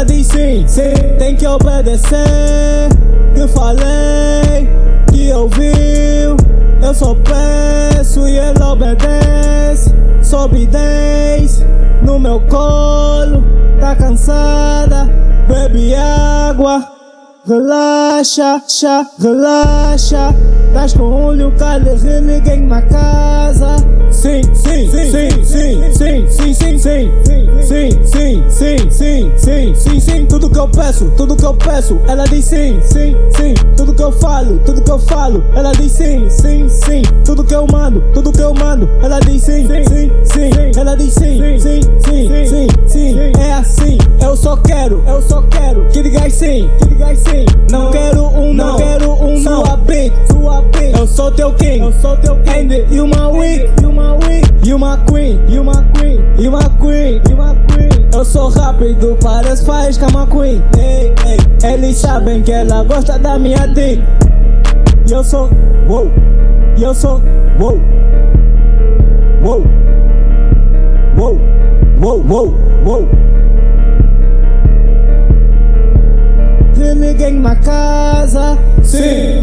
ela diz sim, sim, tem que obedecer, que falei, que ouviu, eu só peço e ela obedece, 10 no meu colo, tá cansada, bebe água. Relaxa, chá, relaxa. Tás com olho calho, ninguém na casa. Sim, sim, sim, sim, sim, sim, sim, sim. Tudo que eu peço, tudo que eu peço, ela diz sim, sim, sim. Tudo que eu falo, tudo que eu falo, ela diz sim, sim, sim. Tudo que eu mando, tudo que eu mando, ela diz sim, sim, sim. Ela diz sim, sim, sim, sim, sim. É assim, eu só quero, eu só quero que digas sim, que digas sim. Não quero um, não quero um sua beat, sua beat. Eu sou teu king, eu sou teu king. And you my weak, you my you my queen, you my queen, you my queen, you my queen. Eu sou rápido, parece faísca uma queen. Ei, ei. Eles sabem que ela gosta da minha dick. E eu sou, wow, eu sou, wow, wow, wow, wow, wow, wow. Tem ninguém na casa, sim.